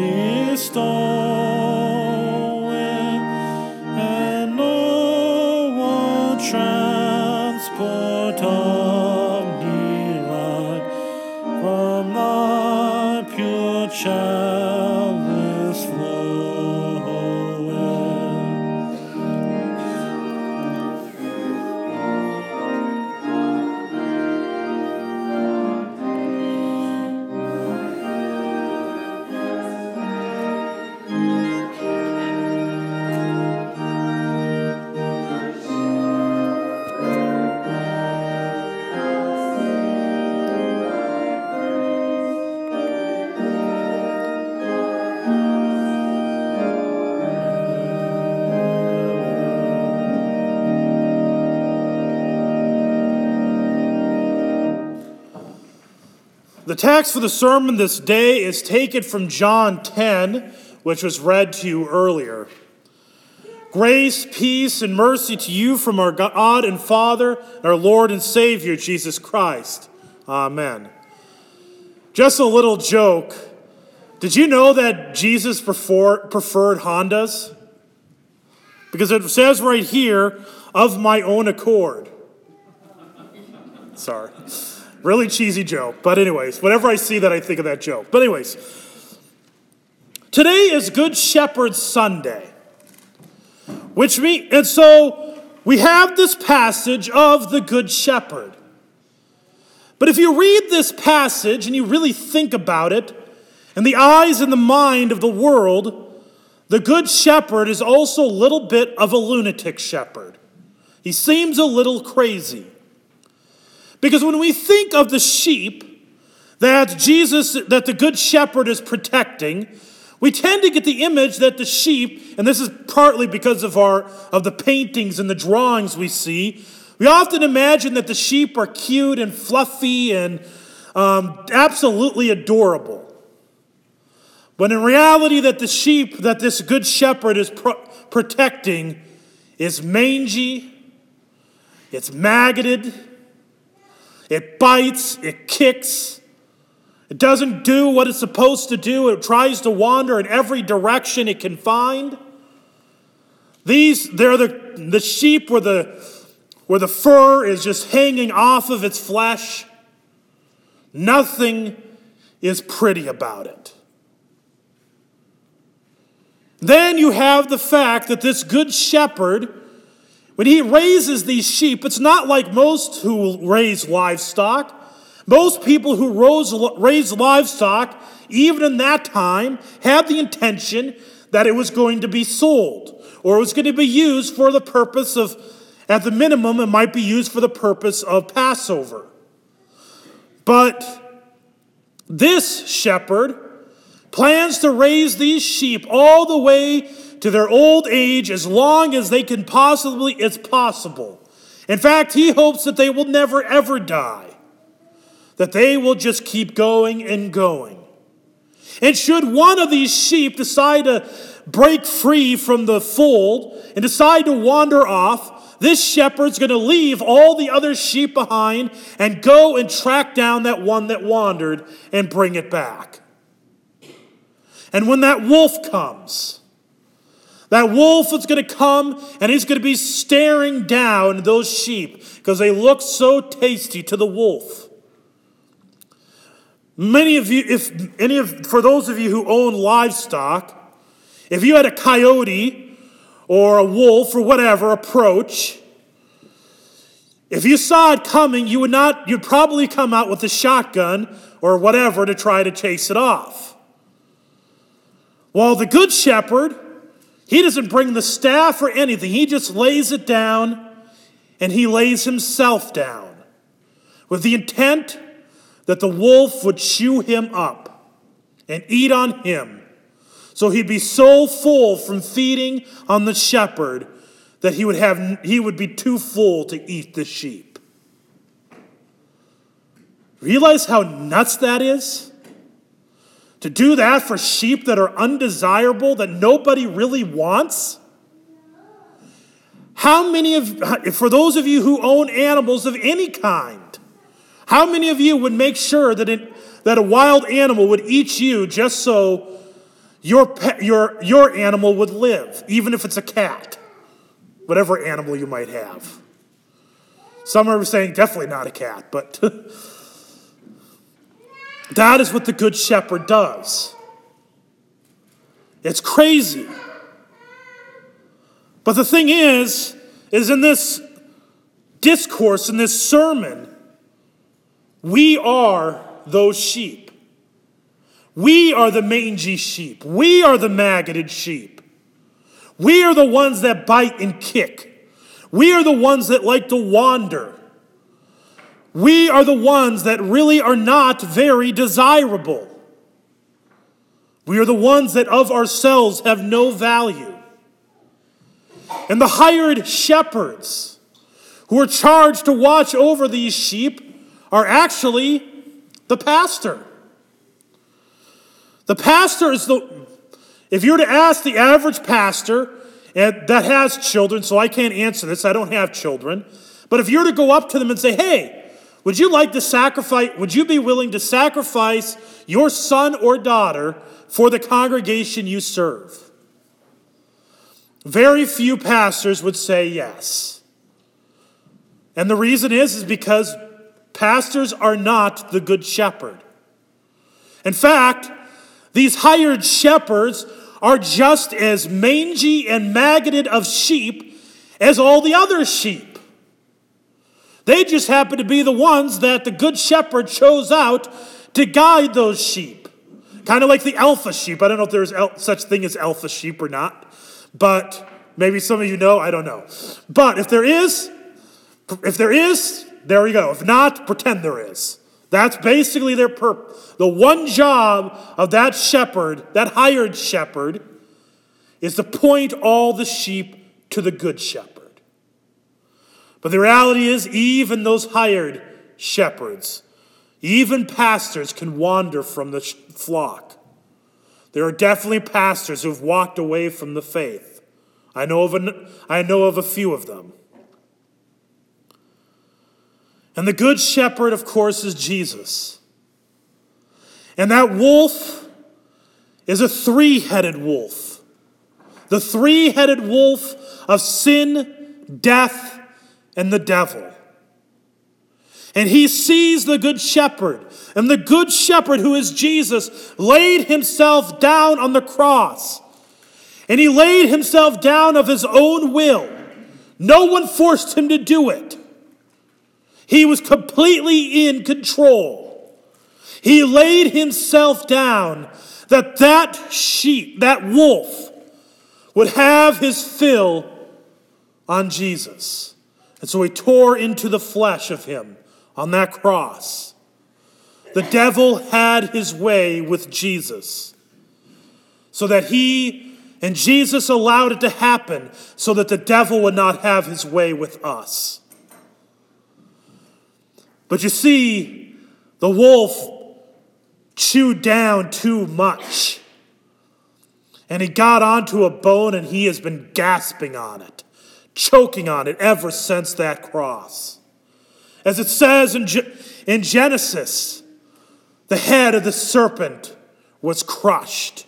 estou. Text for the sermon this day is taken from John 10, which was read to you earlier. Grace, peace, and mercy to you from our God and Father, our Lord and Savior, Jesus Christ. Amen. Just a little joke. Did you know that Jesus prefer, preferred Hondas? Because it says right here, of my own accord. Sorry. Really cheesy joke. But, anyways, whenever I see that, I think of that joke. But, anyways, today is Good Shepherd Sunday, which means, and so we have this passage of the Good Shepherd. But if you read this passage and you really think about it, in the eyes and the mind of the world, the Good Shepherd is also a little bit of a lunatic shepherd. He seems a little crazy. Because when we think of the sheep that Jesus, that the Good Shepherd is protecting, we tend to get the image that the sheep, and this is partly because of our of the paintings and the drawings we see, we often imagine that the sheep are cute and fluffy and um, absolutely adorable. But in reality, that the sheep that this good shepherd is pro- protecting is mangy, it's maggoted, it bites, it kicks, it doesn't do what it's supposed to do, it tries to wander in every direction it can find. These, they're the, the sheep where the, where the fur is just hanging off of its flesh. Nothing is pretty about it. Then you have the fact that this good shepherd, when he raises these sheep, it's not like most who raise livestock. Most people who rose, raise livestock, even in that time, had the intention that it was going to be sold or it was going to be used for the purpose of, at the minimum, it might be used for the purpose of Passover. But this shepherd plans to raise these sheep all the way to their old age as long as they can possibly it's possible. In fact, he hopes that they will never ever die. That they will just keep going and going. And should one of these sheep decide to break free from the fold and decide to wander off, this shepherd's going to leave all the other sheep behind and go and track down that one that wandered and bring it back. And when that wolf comes, that wolf is going to come and he's going to be staring down those sheep because they look so tasty to the wolf. Many of you, if any of, for those of you who own livestock, if you had a coyote or a wolf or whatever approach, if you saw it coming, you would not, you'd probably come out with a shotgun or whatever to try to chase it off. While the good shepherd, he doesn't bring the staff or anything, he just lays it down and he lays himself down with the intent that the wolf would chew him up and eat on him. So he'd be so full from feeding on the shepherd that he would, have, he would be too full to eat the sheep. Realize how nuts that is? To do that for sheep that are undesirable, that nobody really wants? How many of, for those of you who own animals of any kind, how many of you would make sure that, it, that a wild animal would eat you just so your, pet, your, your animal would live, even if it's a cat, whatever animal you might have. Some are saying definitely not a cat, but that is what the Good Shepherd does. It's crazy. But the thing is, is in this discourse, in this sermon, we are those sheep. We are the mangy sheep. We are the maggoted sheep. We are the ones that bite and kick. We are the ones that like to wander. We are the ones that really are not very desirable. We are the ones that of ourselves have no value. And the hired shepherds who are charged to watch over these sheep are actually the pastor. The pastor is the, if you were to ask the average pastor that has children, so I can't answer this, I don't have children, but if you were to go up to them and say, hey, would you like to sacrifice, would you be willing to sacrifice your son or daughter for the congregation you serve? Very few pastors would say yes. And the reason is, is because pastors are not the good shepherd. In fact, these hired shepherds are just as mangy and maggoted of sheep as all the other sheep. They just happen to be the ones that the good shepherd chose out to guide those sheep. Kind of like the alpha sheep. I don't know if there's such thing as alpha sheep or not, but maybe some of you know, I don't know. But if there is, if there is, there we go. If not, pretend there is. That's basically their purpose. The one job of that shepherd, that hired shepherd, is to point all the sheep to the good shepherd. But the reality is, even those hired shepherds, even pastors can wander from the flock. There are definitely pastors who've walked away from the faith. I know of a, I know of a few of them. And the good shepherd, of course, is Jesus. And that wolf is a three headed wolf the three headed wolf of sin, death, and the devil. And he sees the good shepherd, and the good shepherd, who is Jesus, laid himself down on the cross. And he laid himself down of his own will. No one forced him to do it. He was completely in control. He laid himself down that that sheep, that wolf, would have his fill on Jesus. And so he tore into the flesh of him on that cross. The devil had his way with Jesus so that he and Jesus allowed it to happen so that the devil would not have his way with us. But you see, the wolf chewed down too much. And he got onto a bone and he has been gasping on it, choking on it ever since that cross. As it says in, in Genesis, the head of the serpent was crushed.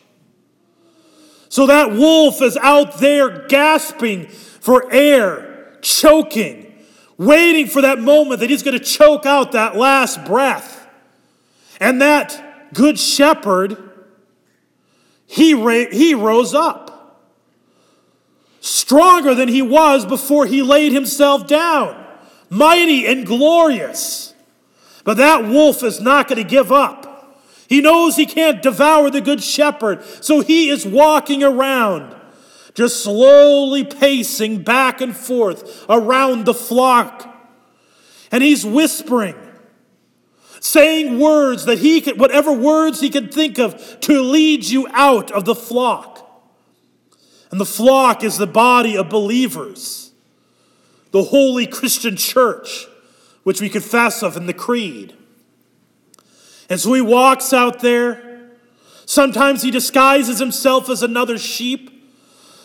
So that wolf is out there gasping for air, choking waiting for that moment that he's going to choke out that last breath. And that good shepherd, he, ra- he rose up, stronger than he was before he laid himself down, mighty and glorious. But that wolf is not going to give up. He knows he can't devour the good shepherd, so he is walking around just slowly pacing back and forth around the flock. And he's whispering, saying words that he could, whatever words he could think of to lead you out of the flock. And the flock is the body of believers, the holy Christian church, which we confess of in the creed. And so he walks out there. Sometimes he disguises himself as another sheep.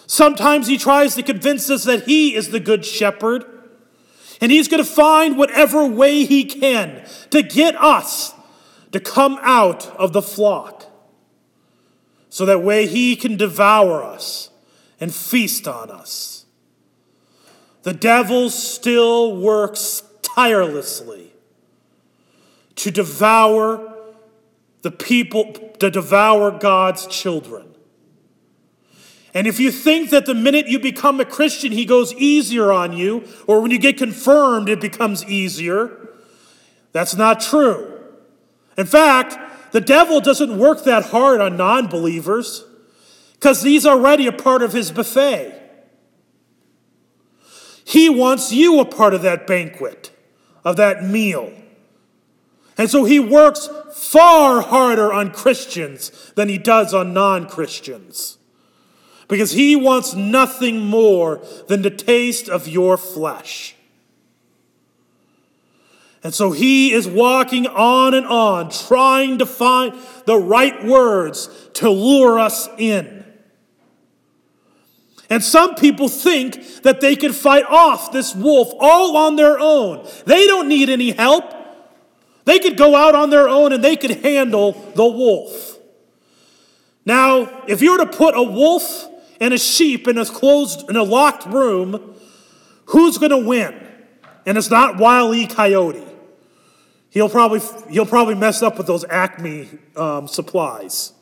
Sometimes he tries to convince us that he is the good shepherd. And he's going to find whatever way he can to get us to come out of the flock. so that way he can devour us and feast on us. The devil still works tirelessly to devour the people, to devour God's children. And if you think that the minute you become a Christian, he goes easier on you, or when you get confirmed, it becomes easier, that's not true. In fact, the devil doesn't work that hard on non believers because he's already a part of his buffet. He wants you a part of that banquet, of that meal. And so he works far harder on Christians than he does on non Christians because he wants nothing more than the taste of your flesh. And so he is walking on and on, trying to find the right words to lure us in. And some people think that they can fight off this wolf all on their own. They don't need any help. They could go out on their own and they could handle the wolf. Now, if you were to put a wolf and a sheep in a closed, in a locked room, who's going to win? And it's not Wile E. Coyote. He'll probably, he'll probably mess up with those Acme um, supplies.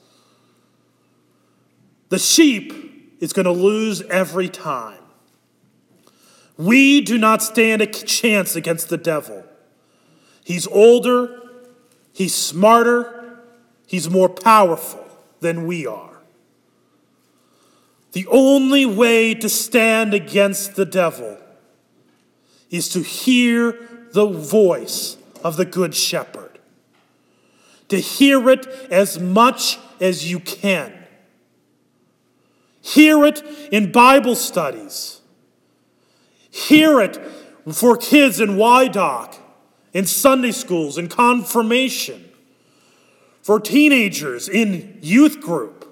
The sheep is going to lose every time. We do not stand a chance against the devil. He's older, he's smarter, he's more powerful than we are. The only way to stand against the devil is to hear the voice of the Good Shepherd, to hear it as much as you can. Hear it in Bible studies. Hear it for kids in Wyandotte, in Sunday schools, in confirmation, for teenagers in youth group.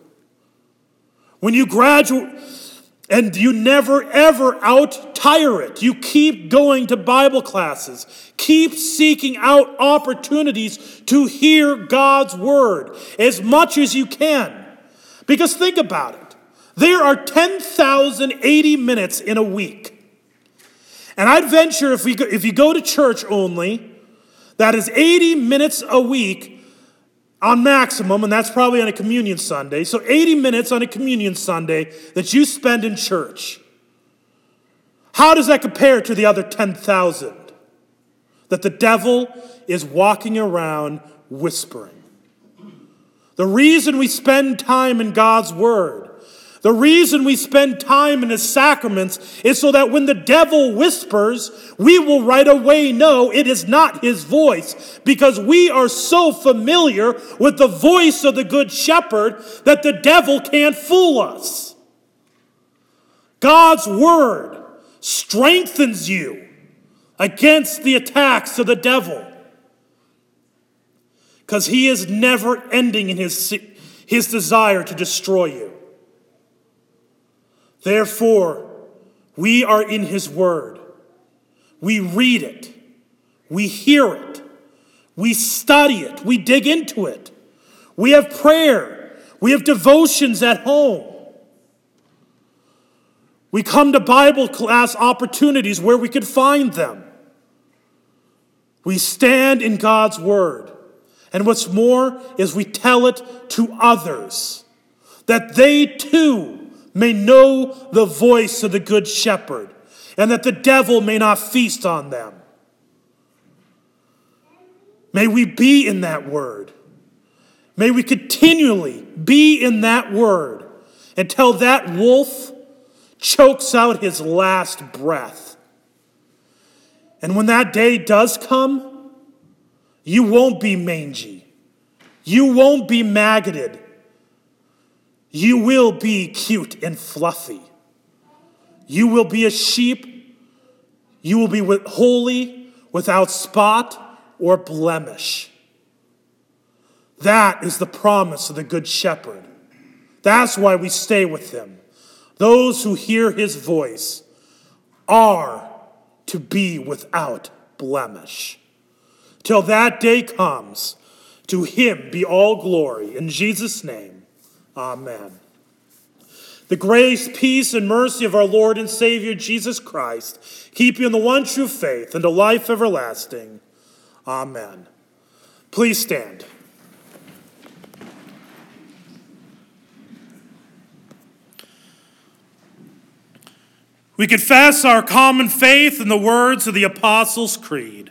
When you graduate, and you never ever out tire it. You keep going to Bible classes. Keep seeking out opportunities to hear God's word as much as you can. Because think about it. There are 10,080 minutes in a week. And I'd venture if, we go, if you go to church only, that is 80 minutes a week on maximum, and that's probably on a communion Sunday. So 80 minutes on a communion Sunday that you spend in church. How does that compare to the other 10,000 that the devil is walking around whispering? The reason we spend time in God's Word the reason we spend time in the sacraments is so that when the devil whispers, we will right away know it is not his voice because we are so familiar with the voice of the Good Shepherd that the devil can't fool us. God's Word strengthens you against the attacks of the devil because he is never ending in his, his desire to destroy you. Therefore, we are in His Word. We read it. We hear it. We study it. We dig into it. We have prayer. We have devotions at home. We come to Bible class opportunities where we could find them. We stand in God's Word. And what's more is we tell it to others that they too may know the voice of the Good Shepherd, and that the devil may not feast on them. May we be in that word. May we continually be in that word until that wolf chokes out his last breath. And when that day does come, you won't be mangy. You won't be maggoted. You will be cute and fluffy. You will be a sheep. You will be holy, without spot or blemish. That is the promise of the Good Shepherd. That's why we stay with him. Those who hear his voice are to be without blemish. Till that day comes, to him be all glory. In Jesus' name. Amen. The grace, peace, and mercy of our Lord and Savior Jesus Christ keep you in the one true faith and a life everlasting. Amen. Please stand. We confess our common faith in the words of the Apostles' Creed.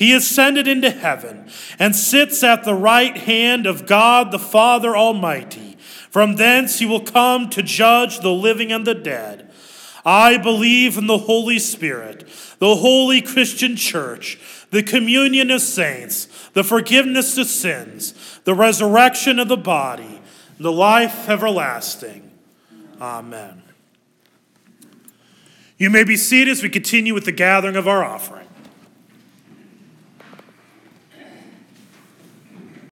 He ascended into heaven and sits at the right hand of God the Father Almighty. From thence he will come to judge the living and the dead. I believe in the Holy Spirit, the holy Christian church, the communion of saints, the forgiveness of sins, the resurrection of the body, the life everlasting. Amen. You may be seated as we continue with the gathering of our offering.